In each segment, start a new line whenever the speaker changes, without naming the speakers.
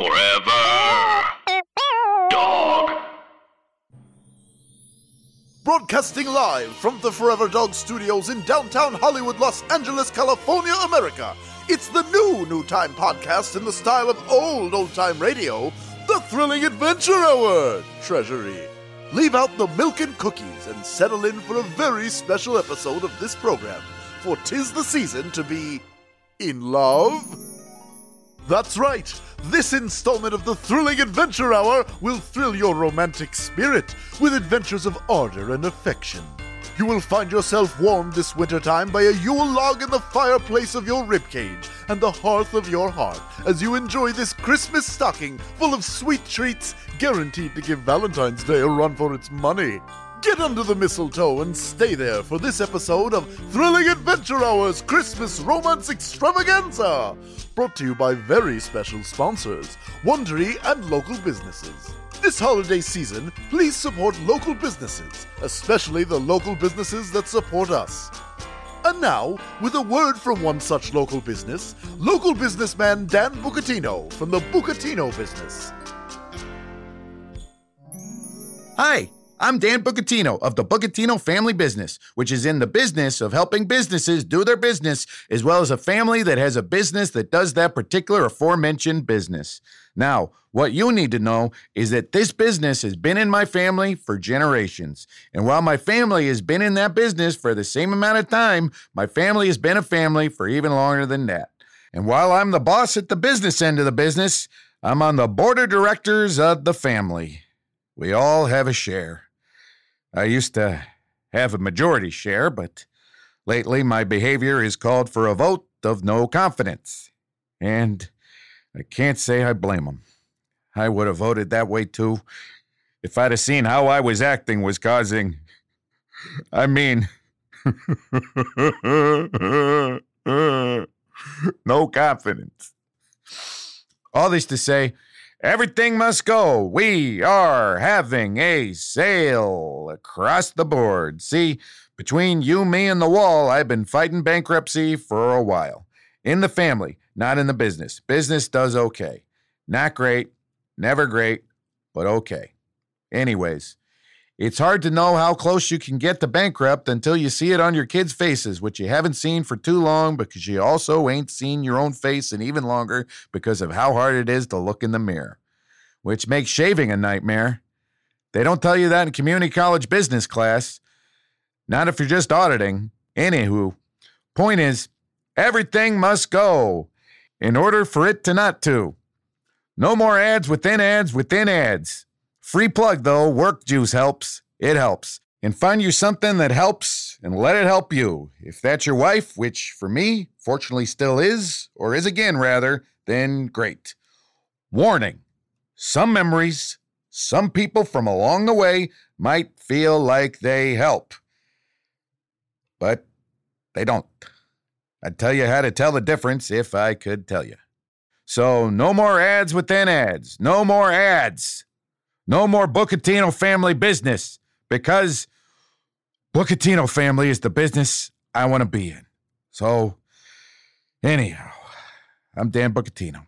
Forever. Dog.
Broadcasting live from the Forever Dog Studios in downtown Hollywood, Los Angeles, California, America. It's the new New Time podcast in the style of old old time radio, the Thrilling Adventure Hour Treasury. Leave out the milk and cookies and settle in for a very special episode of this program, for 'tis the season to be in love. That's right. This installment of the Thrilling Adventure Hour will thrill your romantic spirit with adventures of ardor and affection. You will find yourself warmed this wintertime by a Yule log in the fireplace of your ribcage and the hearth of your heart as you enjoy this Christmas stocking full of sweet treats guaranteed to give Valentine's Day a run for its money. Get under the mistletoe and stay there for this episode of Thrilling Adventure Hour's Christmas Romance Extravaganza. Brought to you by very special sponsors, Wondery and local businesses. This holiday season, please support local businesses, especially the local businesses that support us. And now, with a word from one such local business, local businessman Dan Bucatino from the Bucatino Business.
Hi, I'm Dan Bucatino of the Bucatino Family Business, which is in the business of helping businesses do their business, as well as a family that has a business that does that particular aforementioned business. Now, what you need to know is that this business has been in my family for generations. And while my family has been in that business for the same amount of time, my family has been a family for even longer than that. And while I'm the boss at the business end of the business, I'm on the board of directors of the family. We all have a share. I used to have a majority share, but lately my behavior is called for a vote of no confidence. And I can't say I blame them. I would have voted that way too if I'd have seen how I was acting was causing. I mean, no confidence. All this to say, everything must go. We are having a sale across the board. See, between you, me, and the wall, I've been fighting bankruptcy for a while. In the family, not in the business. Business does okay. Not great, never great, but okay. Anyways, it's hard to know how close you can get to bankrupt until you see it on your kids' faces, which you haven't seen for too long because you also ain't seen your own face in even longer because of how hard it is to look in the mirror, which makes shaving a nightmare. They don't tell you that in community college business class. Not if you're just auditing. Anywho, point is, everything must go in order for it to not to. No more ads within ads within ads. Free plug though, work juice helps. It helps. And find you something that helps and let it help you. If that's your wife, which for me, fortunately still is, or is again rather, then great. Warning some memories, some people from along the way might feel like they help, but they don't. I'd tell you how to tell the difference if I could tell you. So, no more ads within ads. No more ads. No more Bucatino family business because Bucatino family is the business I want to be in. So, anyhow, I'm Dan Bucatino.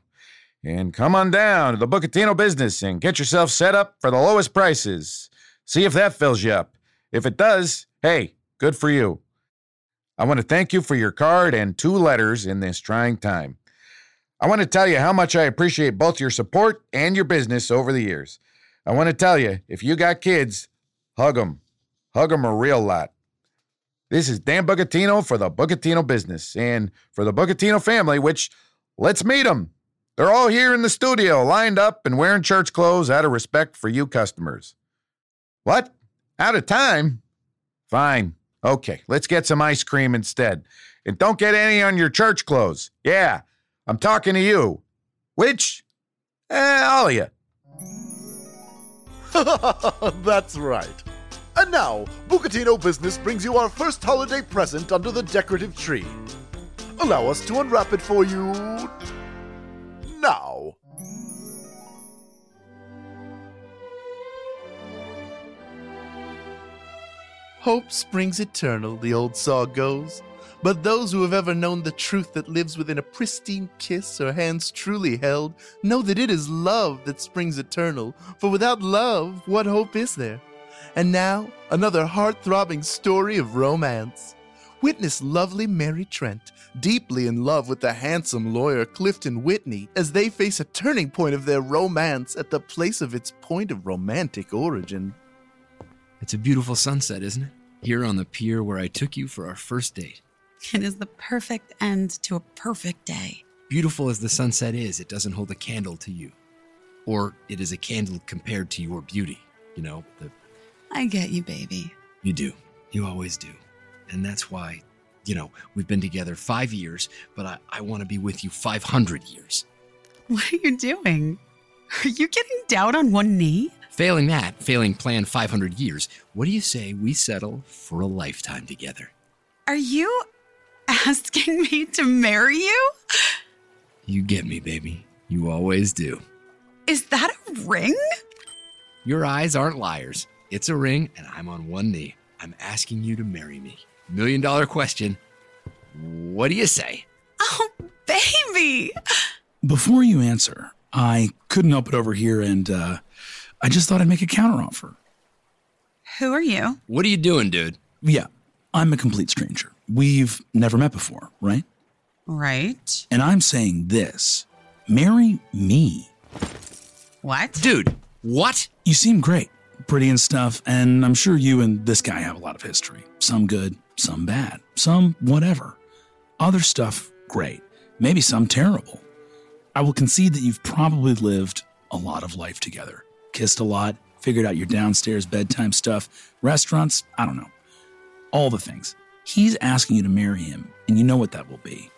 And come on down to the Bucatino business and get yourself set up for the lowest prices. See if that fills you up. If it does, hey, good for you. I want to thank you for your card and two letters in this trying time. I want to tell you how much I appreciate both your support and your business over the years. I want to tell you if you got kids, hug them. Hug them a real lot. This is Dan Bucatino for the Bucatino business and for the Bucatino family, which let's meet them. They're all here in the studio, lined up and wearing church clothes out of respect for you customers. What? Out of time? Fine. Okay, let's get some ice cream instead. And don't get any on your church clothes. Yeah, I'm talking to you. Which? Eh, all of you.
That's right. And now, Bucatino Business brings you our first holiday present under the decorative tree. Allow us to unwrap it for you now. Hope springs eternal, the old saw goes. But those who have ever known the truth that lives within a pristine kiss or hands truly held know that it is love that springs eternal. For without love, what hope is there? And now, another heart throbbing story of romance. Witness lovely Mary Trent, deeply in love with the handsome lawyer Clifton Whitney, as they face a turning point of their romance at the place of its point of romantic origin.
It's a beautiful sunset, isn't it? Here on the pier where I took you for our first date.
It is the perfect end to a perfect day.
Beautiful as the sunset is, it doesn't hold a candle to you. Or it is a candle compared to your beauty. You know, the,
I get you, baby.
you do. You always do. And that's why, you know, we've been together five years, but I, I want to be with you 500 years.
What are you doing? Are you getting down on one knee?
Failing that, failing plan 500 years, what do you say we settle for a lifetime together?
Are you asking me to marry you?
You get me, baby. You always do.
Is that a ring?
Your eyes aren't liars. It's a ring, and I'm on one knee. I'm asking you to marry me. Million dollar question. What do you say?
Oh, baby.
Before you answer, I couldn't help but over here, and uh, I just thought I'd make a counteroffer.
Who are you?
What are you doing, dude?
Yeah, I'm a complete stranger. We've never met before, right?
Right.
And I'm saying this marry me.
What?
Dude, what?
You seem great, pretty and stuff, and I'm sure you and this guy have a lot of history. Some good, some bad, some whatever. Other stuff, great. Maybe some terrible. I will concede that you've probably lived a lot of life together. Kissed a lot, figured out your downstairs bedtime stuff, restaurants, I don't know. All the things. He's asking you to marry him, and you know what that will be.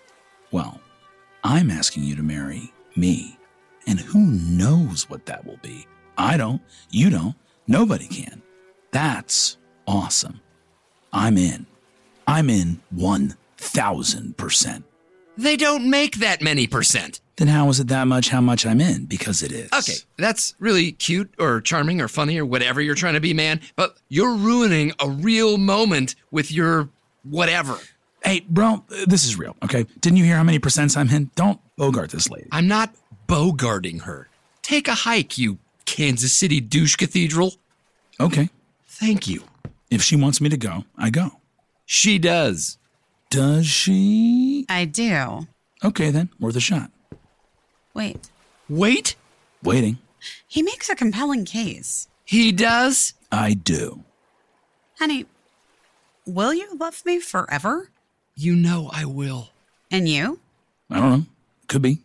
Well, I'm asking you to marry me. And who knows what that will be? I don't. You don't. Nobody can. That's awesome. I'm in. I'm in 1000%.
They don't make that many percent.
Then how is it that much how much I'm in? Because it is.
Okay, that's really cute or charming or funny or whatever you're trying to be, man, but you're ruining a real moment with your whatever.
Hey, bro, this is real, okay? Didn't you hear how many percents I'm in? Don't bogart this lady.
I'm not bogarting her. Take a hike, you Kansas City douche cathedral.
Okay.
Thank you.
If she wants me to go, I go.
She does.
Does she?
I do.
Okay, then, worth a shot.
Wait.
Wait,
Waiting.
He makes a compelling case.
he does?
I do.
Honey, will you love me forever?
You know I will.
And you?
I don't know. Could be.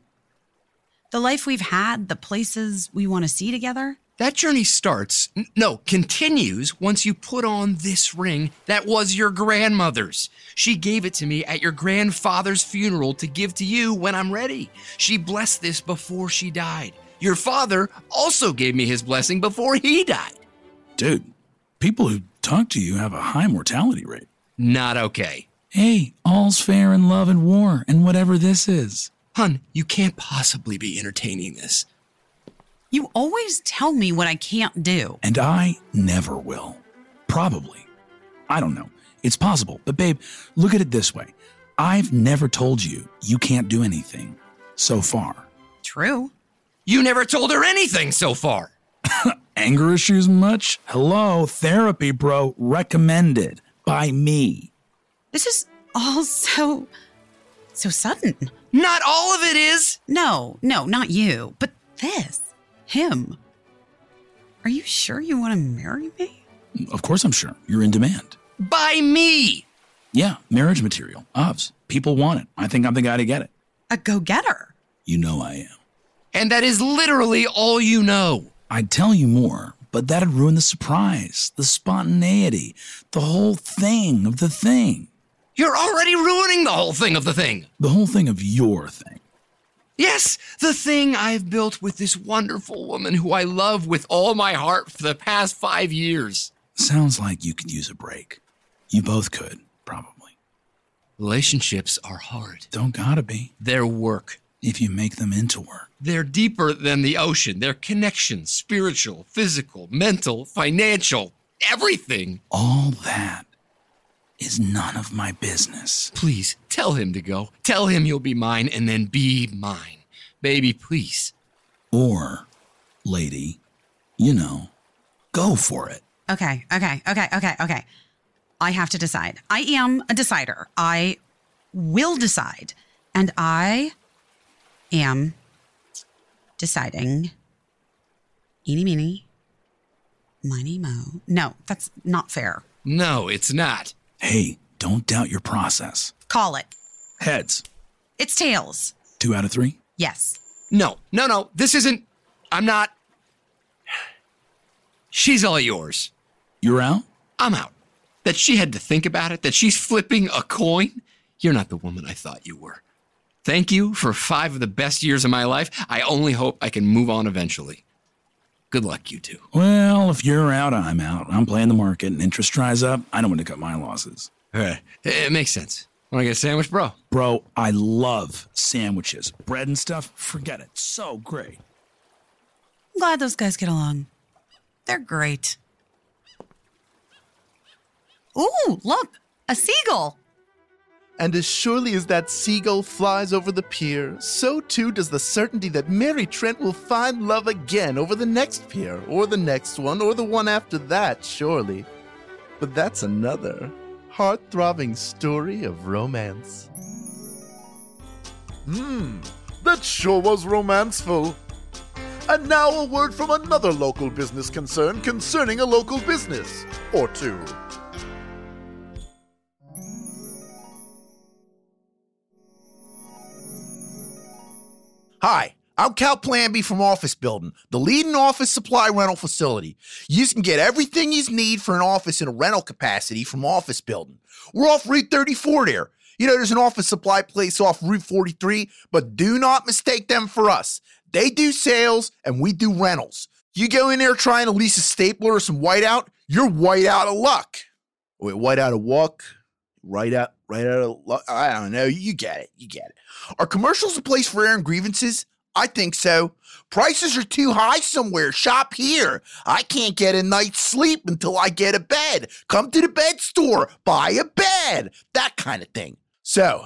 The life we've had, the places we want to see together?
That journey starts, n- no, continues once you put on this ring that was your grandmother's. She gave it to me at your grandfather's funeral to give to you when I'm ready. She blessed this before she died. Your father also gave me his blessing before he died.
Dude, people who talk to you have a high mortality rate.
Not okay.
Hey, all's fair in love and war, and whatever this is.
Hun, you can't possibly be entertaining this.
You always tell me what I can't do.
And I never will. Probably. I don't know. It's possible. But, babe, look at it this way I've never told you you can't do anything so far.
True.
You never told her anything so far.
Anger issues much? Hello, therapy, bro. Recommended by me.
This is all so. so sudden.
Not all of it is.
No, no, not you, but this. Him. Are you sure you want to marry me?
Of course, I'm sure. You're in demand.
By me.
Yeah, marriage material. Obs. People want it. I think I'm the guy to get it.
A go getter.
You know I am.
And that is literally all you know.
I'd tell you more, but that'd ruin the surprise, the spontaneity, the whole thing of the thing,
You're already ruining the whole thing of the thing.
the whole thing of your thing.
Yes, the thing I've built with this wonderful woman who I love with all my heart for the past five years.
Sounds like you could use a break. You both could, probably.
Relationships are hard.
Don't gotta be
They're work.
If you make them into work.
They're deeper than the ocean. They're connections, spiritual, physical, mental, financial, everything.
All that. is none of my business.
Please tell him to go. Tell him you'll be mine and then be mine. Baby, please.
Or, lady, you know, go for it.
Okay, okay, okay, okay, okay. I have to decide. I am a decider. I will decide. And I am deciding. Eeny, meeny, miny, mo. No, that's not fair.
No, it's not.
Hey, don't doubt your process.
Call it.
Heads.
It's tails.
Two out of three?
Yes.
No, no, no. This isn't. I'm not. She's all yours.
You're out?
I'm out. That she had to think about it, that she's flipping a coin. You're not the woman I thought you were. Thank you for five of the best years of my life. I only hope I can move on eventually. Good luck, you two.
Well, if you're out, I'm out. I'm playing the market and interest dries up. I don't want to cut my losses.
It, it makes sense. Want to get a sandwich, bro?
Bro, I love sandwiches. Bread and stuff, forget it. So great.
I'm glad those guys get along. They're great. Ooh, look, a seagull.
And as surely as that seagull flies over the pier, so too does the certainty that Mary Trent will find love again over the next pier, or the next one, or the one after that, surely. But that's another heart throbbing story of romance.
Hmm, that sure was romanceful. And now a word from another local business concern concerning a local business. Or two.
Hi, I'm Cal Planby from Office Building, the leading office supply rental facility. You can get everything you need for an office in a rental capacity from Office Building. We're off Route 34 there. You know, there's an office supply place off Route 43, but do not mistake them for us. They do sales and we do rentals. You go in there trying to lease a stapler or some whiteout, you're white out of luck. Wait, white out of luck? Right out, right out of luck? I don't know. You get it. You get it. Are commercials a place for airing grievances? I think so. Prices are too high somewhere. Shop here. I can't get a night's sleep until I get a bed. Come to the bed store. Buy a bed. That kind of thing. So,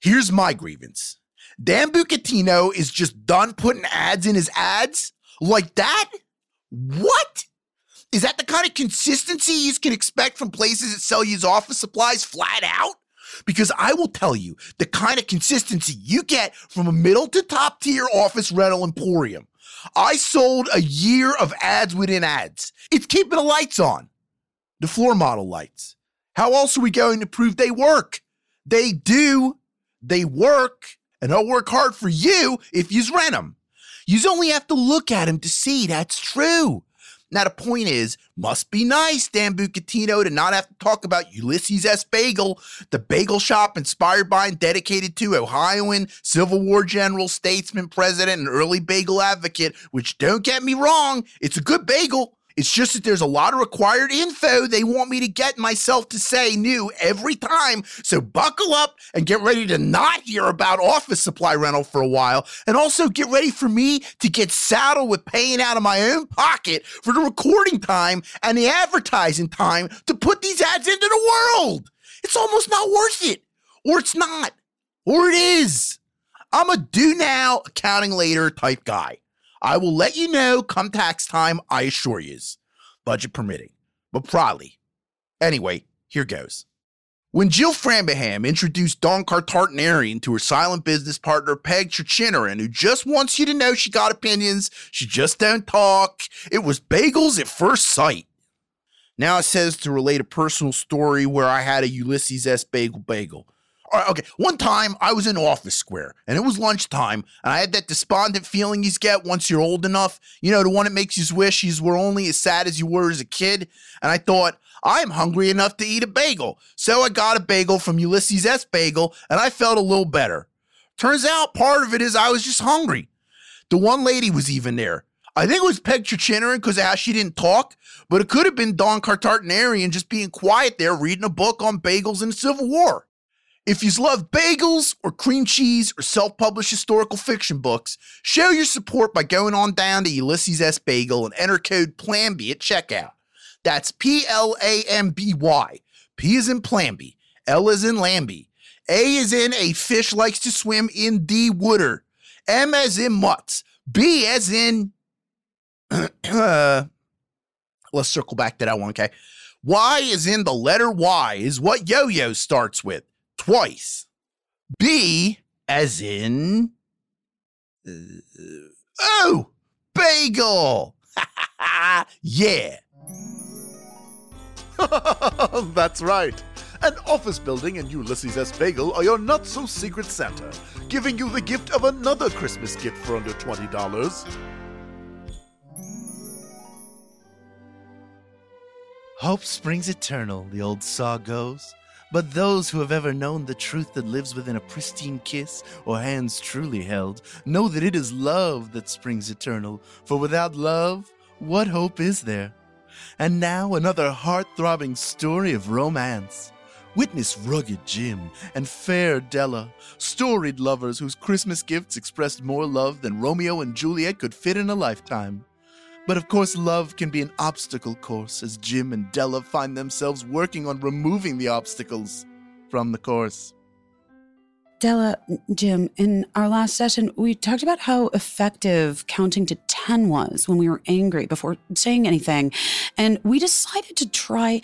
here's my grievance. Dan Bucatino is just done putting ads in his ads? Like that? What? Is that the kind of consistency you can expect from places that sell you office supplies flat out? Because I will tell you the kind of consistency you get from a middle to top tier office rental emporium. I sold a year of ads within ads. It's keeping the lights on. The floor model lights. How else are we going to prove they work? They do. They work. And I'll work hard for you if you rent them. You only have to look at them to see that's true. Now, the point is, must be nice, Dan Bucatino, to not have to talk about Ulysses S. Bagel, the bagel shop inspired by and dedicated to Ohioan Civil War general, statesman, president, and early bagel advocate, which don't get me wrong, it's a good bagel. It's just that there's a lot of required info they want me to get myself to say new every time. So buckle up and get ready to not hear about office supply rental for a while. And also get ready for me to get saddled with paying out of my own pocket for the recording time and the advertising time to put these ads into the world. It's almost not worth it. Or it's not. Or it is. I'm a do now, accounting later type guy. I will let you know come tax time, I assure yous. Budget permitting, but probably. Anyway, here goes. When Jill Frambaham introduced Don Cartartanarian to her silent business partner Peg Chirchinaran, who just wants you to know she got opinions, she just don't talk, it was bagels at first sight. Now it says to relate a personal story where I had a Ulysses S. Bagel bagel. Okay, one time I was in Office Square and it was lunchtime, and I had that despondent feeling you get once you're old enough. You know, the one that makes you wish you were only as sad as you were as a kid. And I thought, I'm hungry enough to eat a bagel. So I got a bagel from Ulysses S. Bagel, and I felt a little better. Turns out part of it is I was just hungry. The one lady was even there. I think it was Peg Chirchinaran because of how she didn't talk, but it could have been Don Cartartanarian just being quiet there reading a book on bagels and the Civil War. If you love bagels or cream cheese or self published historical fiction books, show your support by going on down to Ulysses S. Bagel and enter code PLANB at checkout. That's P L A M B Y. P is in Planby. L is in Lambie. A is in a fish likes to swim in the water. M as in mutts. B as in. let's circle back to that one, okay? Y is in the letter Y, is what yo yo starts with twice. B as in. uh, oh, bagel. yeah.
That's right. An office building and Ulysses S. Bagel are your not so secret Santa, giving you the gift of another Christmas gift for under $20.
Hope springs eternal, the old saw goes. But those who have ever known the truth that lives within a pristine kiss or hands truly held know that it is love that springs eternal. For without love, what hope is there? And now another heart throbbing story of romance. Witness rugged Jim and fair Della, storied lovers whose Christmas gifts expressed more love than Romeo and Juliet could fit in a lifetime. But of course, love can be an obstacle course as Jim and Della find themselves working on removing the obstacles from the course.
Della, Jim, in our last session, we talked about how effective counting to 10 was when we were angry before saying anything. And we decided to try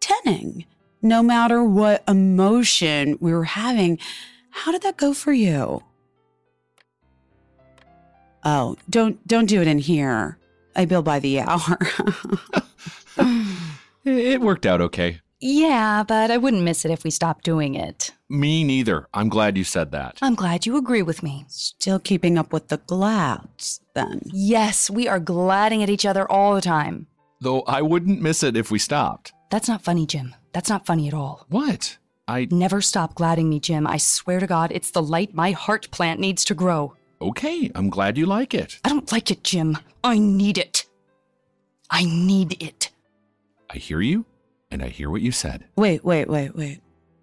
tenning no matter what emotion we were having. How did that go for you? Oh, don't don't do it in here. I bill by the hour.
It worked out okay.
Yeah, but I wouldn't miss it if we stopped doing it.
Me neither. I'm glad you said that.
I'm glad you agree with me.
Still keeping up with the glads, then.
Yes, we are gladding at each other all the time.
Though I wouldn't miss it if we stopped.
That's not funny, Jim. That's not funny at all.
What? I.
Never stop gladding me, Jim. I swear to God, it's the light my heart plant needs to grow.
Okay, I'm glad you like it.
I don't like it, Jim. I need it. I need it.
I hear you, and I hear what you said.
Wait, wait, wait, wait.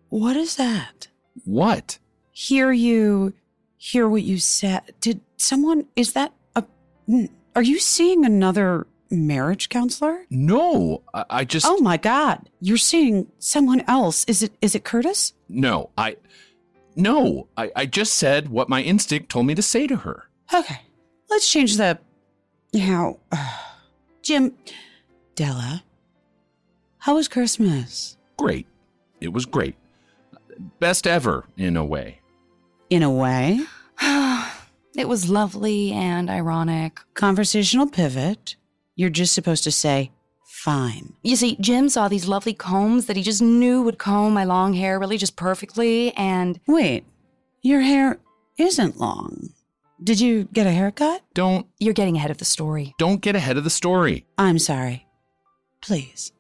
What is that?
What?
Hear you, hear what you said. Did someone, is that a, are you seeing another marriage counselor?
No, I, I just.
Oh my God, you're seeing someone else. Is it, is it Curtis?
No, I. No, I, I just said what my instinct told me to say to her.
Okay, let's change the, how, Jim, Della, how was Christmas?
Great. It was great. Best ever, in a way.
In a way,
it was lovely and ironic.
conversational pivot. You're just supposed to say, fine.
You see, Jim saw these lovely combs that he just knew would comb my long hair really just perfectly, and
Wait, your hair isn't long. Did you get a haircut?
Don't
you're getting ahead of the story.
don't get ahead of the story.
I'm sorry. Please.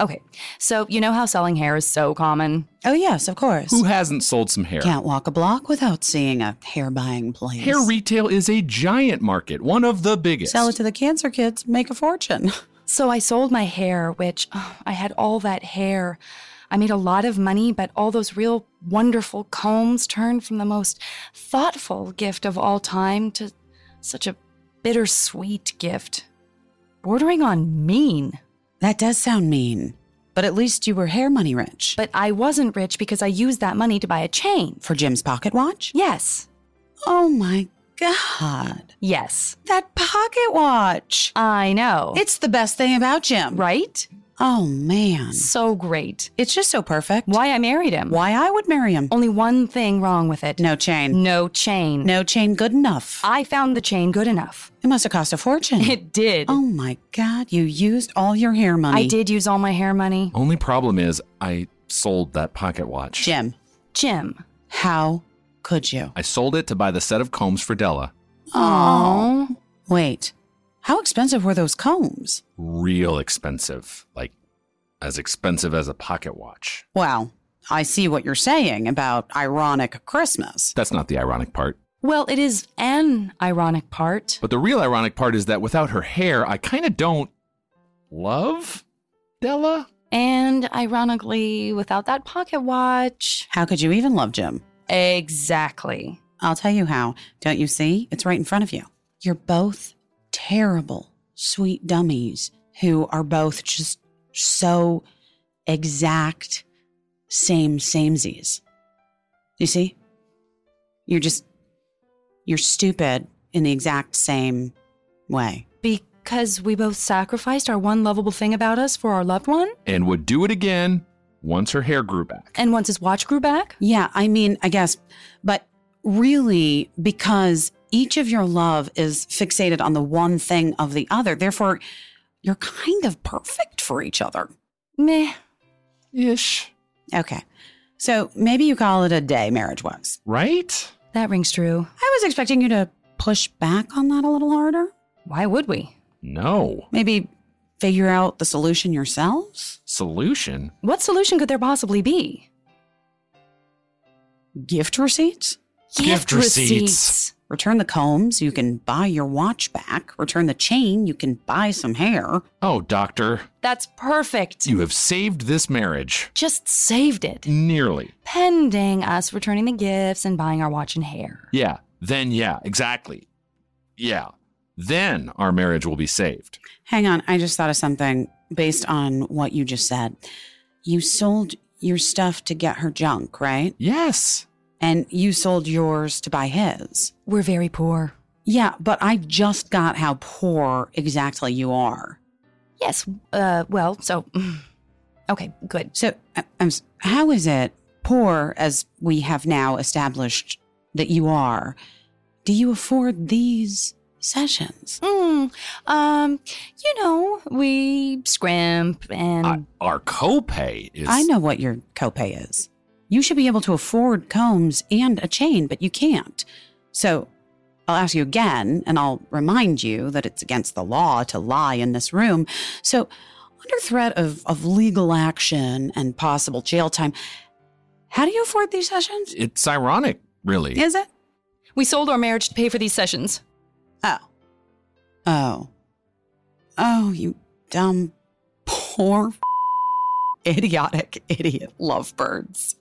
Okay, so you know how selling hair is so common?
Oh, yes, of course.
Who hasn't sold some hair?
Can't walk a block without seeing a hair buying place.
Hair retail is a giant market, one of the biggest.
Sell it to the cancer kids, make a fortune.
So I sold my hair, which oh, I had all that hair. I made a lot of money, but all those real wonderful combs turned from the most thoughtful gift of all time to such a bittersweet gift, bordering on mean.
That does sound mean. But at least you were hair money rich.
But I wasn't rich because I used that money to buy a chain.
For Jim's pocket watch?
Yes.
Oh my God.
Yes.
That pocket watch.
I know.
It's the best thing about Jim.
right?
Oh man.
So great.
It's just so perfect.
Why I married him.
Why I would marry him.
Only one thing wrong with it.
No chain.
No chain.
No chain good enough.
I found the chain good enough.
It must have cost a fortune.
It did.
Oh my God. You used all your hair money.
I did use all my hair money.
Only problem is I sold that pocket watch.
Jim,
Jim.
how could you?
I sold it to buy the set of combs for Della.
Oh.
Wait. How expensive were those combs?
Real expensive. Like as expensive as a pocket watch.
Well, I see what you're saying about ironic Christmas.
That's not the ironic part.
Well, it is an ironic part.
But the real ironic part is that without her hair, I kind of don't love Della.
And ironically, without that pocket watch.
How could you even love Jim?
Exactly.
I'll tell you how. Don't you see? It's right in front of you. You're both terrible, sweet dummies who are both just so exact same samesies. You see? You're just, you're stupid in the exact same way.
Because we both sacrificed our one lovable thing about us for our loved one?
And would do it again once her hair grew back.
And once his watch grew back?
Yeah, I mean, I guess, but really because each of your love is fixated on the one thing of the other. Therefore, you're kind of perfect for each other.
Meh.
Ish.
Okay. So maybe you call it a day marriage was.
Right?
That rings true.
I was expecting you to push back on that a little harder.
Why would we?
No.
Maybe figure out the solution yourselves?
Solution?
What solution could there possibly be?
Gift receipts?
Gift receipts.
Return the combs, you can buy your watch back. Return the chain, you can buy some hair.
Oh, doctor,
That's perfect.
you have saved this marriage.
just saved it.
Nearly.
Pending us returning the gifts and buying our watch and hair.
Yeah. Then, yeah, exactly. Yeah. Then our marriage will be saved.
Hang on, I just thought of something based on what you just said. You sold your stuff to get her junk, right?
Yes.
And you sold yours to buy his.
We're very poor.
Yeah, but I just got how poor exactly you are.
Yes. Uh. Well. So. Okay. Good.
So, I- I'm, how is it poor as we have now established that you are? Do you afford these sessions?
Hmm. Um. You know, we scrimp and
I- our copay is.
I know what your copay is. You should be able to afford combs and a chain, but you can't. So I'll ask you again, and I'll remind you that it's against the law to lie in this room. So, under threat of, of legal action and possible jail time, how do you afford these sessions?
It's ironic, really.
Is it?
we sold our marriage to pay for these sessions.
Oh. Oh. Oh, you dumb, poor, idiotic, idiot lovebirds.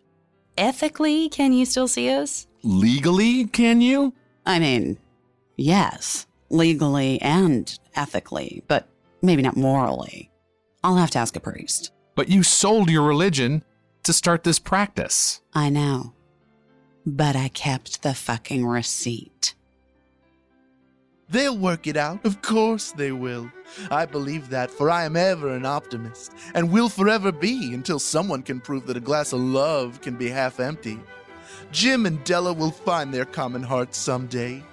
Ethically, can you still see us?
Legally, can you?
I mean, yes, legally and ethically, but maybe not morally. I'll have to ask a priest.
But you sold your religion to start this practice.
I know. But I kept the fucking receipt.
They'll work it out. Of course they will. I believe that, for I am ever an optimist, and will forever be until someone can prove that a glass of love can be half empty. Jim and Della will find their common hearts someday.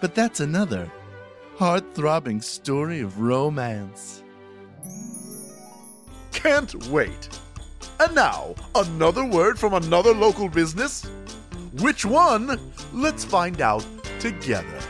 But that's another heart throbbing story of romance.
Can't wait. And now, another word from another local business? Which one? Let's find out together.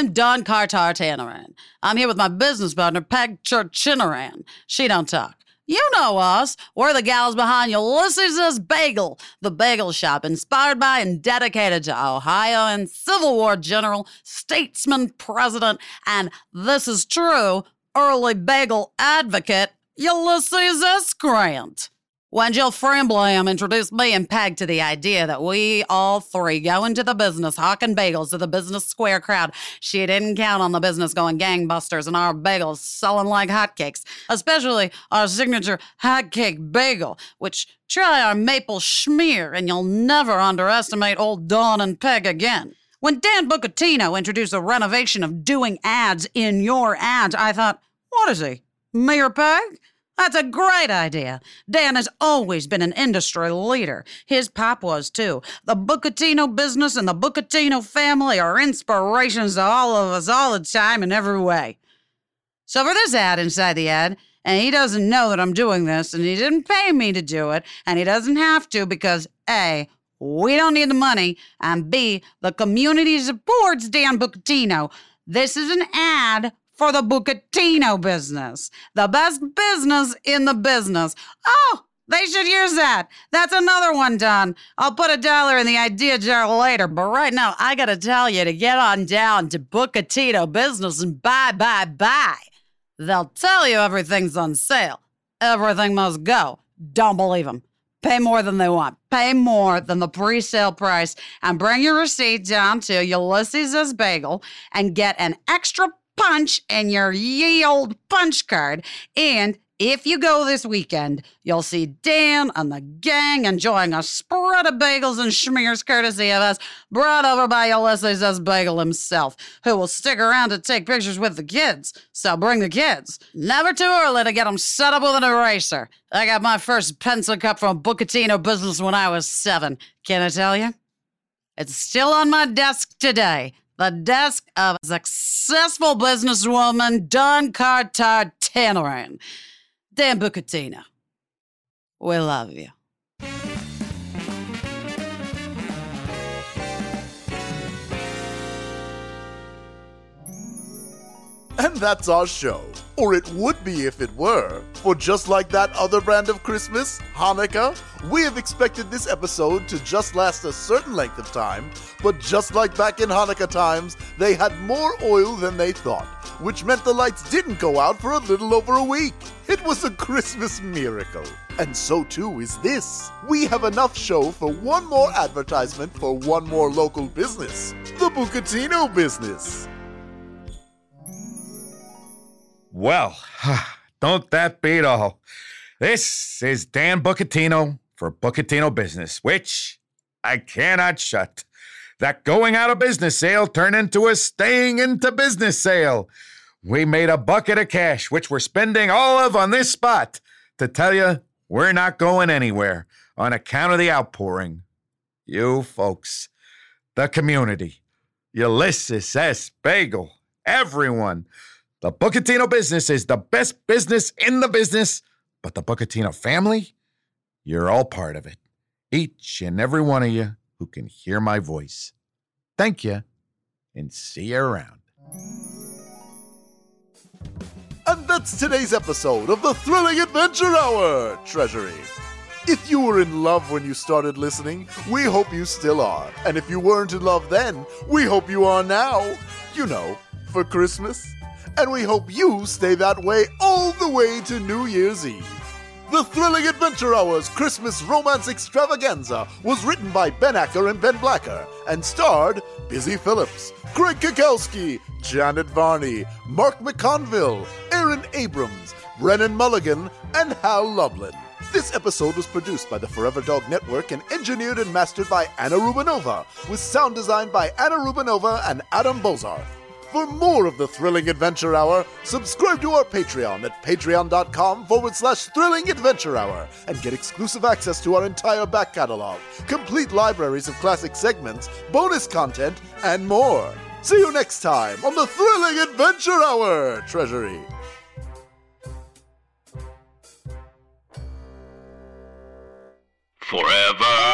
I'm Don Cartar Tanneran. I'm here with my business partner, Peg Churchinaran. She don't talk. You know us. We're the gals behind Ulysses S. Bagel, the bagel shop inspired by and dedicated to Ohioan Civil War general, statesman, president, and this is true, early bagel advocate, Ulysses S. Grant. When Jill Framblam introduced me and Peg to the idea that we all three go into the business hawking bagels to the business square crowd, she didn't count on the business going gangbusters and our bagels selling like hotcakes, especially our signature hot cake bagel, which try our maple schmear and you'll never underestimate old Dawn and Peg again. When Dan Bucatino introduced the renovation of doing ads in your ads, I thought, what is he? Me or Peg? That's a great idea. Dan has always been an industry leader. His pop was too. The Bucatino business and the Bucatino family are inspirations to all of us all the time in every way. So for this ad inside the ad, and he doesn't know that I'm doing this, and he didn't pay me to do it, and he doesn't have to because A, we don't need the money, and B, the community supports Dan Bucatino. This is an ad for the Bucatino business, the best business in the business. Oh, they should use that. That's another one done. I'll put a dollar in the idea jar later, but right now I gotta tell you to get on down to Bucatino business and buy, buy, buy. They'll tell you everything's on sale. Everything must go. Don't believe them. Pay more than they want. Pay more than the pre sale price and bring your receipt down to Ulysses S. Bagel and get an extra punch and your ye old punch card. And if you go this weekend, you'll see Dan and the gang enjoying a spread of bagels and schmears courtesy of us, brought over by Ulysses S. Bagel himself, who will stick around to take pictures with the kids. So bring the kids. Never too early to get them set up with an eraser. I got my first pencil cup from Bucatino Business when I was seven. Can I tell you? It's still on my desk today. The desk of successful businesswoman Don Carter Tannerin. Dan Bucatino. We love you.
And that's our show. Or it would be if it were. For just like that other brand of Christmas, Hanukkah, we have expected this episode to just last a certain length of time, but just like back in Hanukkah times, they had more oil than they thought, which meant the lights didn't go out for a little over a week. It was a Christmas miracle. And so too is this. We have enough show for one more advertisement for one more local business the Bucatino business.
Well, don't that beat all? This is Dan Bucatino for Bucatino Business, which I cannot shut. That going out of business sale turned into a staying into business sale. We made a bucket of cash, which we're spending all of on this spot to tell you we're not going anywhere on account of the outpouring. You folks, the community, Ulysses S. Bagel, everyone. The Bucatino business is the best business in the business, but the Bucatino family, you're all part of it. Each and every one of you who can hear my voice. Thank you, and see you around.
And that's today's episode of the Thrilling Adventure Hour, Treasury. If you were in love when you started listening, we hope you still are. And if you weren't in love then, we hope you are now. You know, for Christmas. And we hope you stay that way all the way to New Year's Eve. The Thrilling Adventure Hour's Christmas Romance Extravaganza was written by Ben Acker and Ben Blacker and starred Busy Phillips, Craig Cackowski, Janet Varney, Mark McConville, Aaron Abrams, Brennan Mulligan, and Hal Lublin. This episode was produced by the Forever Dog Network and engineered and mastered by Anna Rubinova, with sound design by Anna Rubinova and Adam Bozarth. For more of the Thrilling Adventure Hour, subscribe to our Patreon at patreon.com forward slash thrilling adventure hour and get exclusive access to our entire back catalog, complete libraries of classic segments, bonus content, and more. See you next time on the Thrilling Adventure Hour, Treasury.
Forever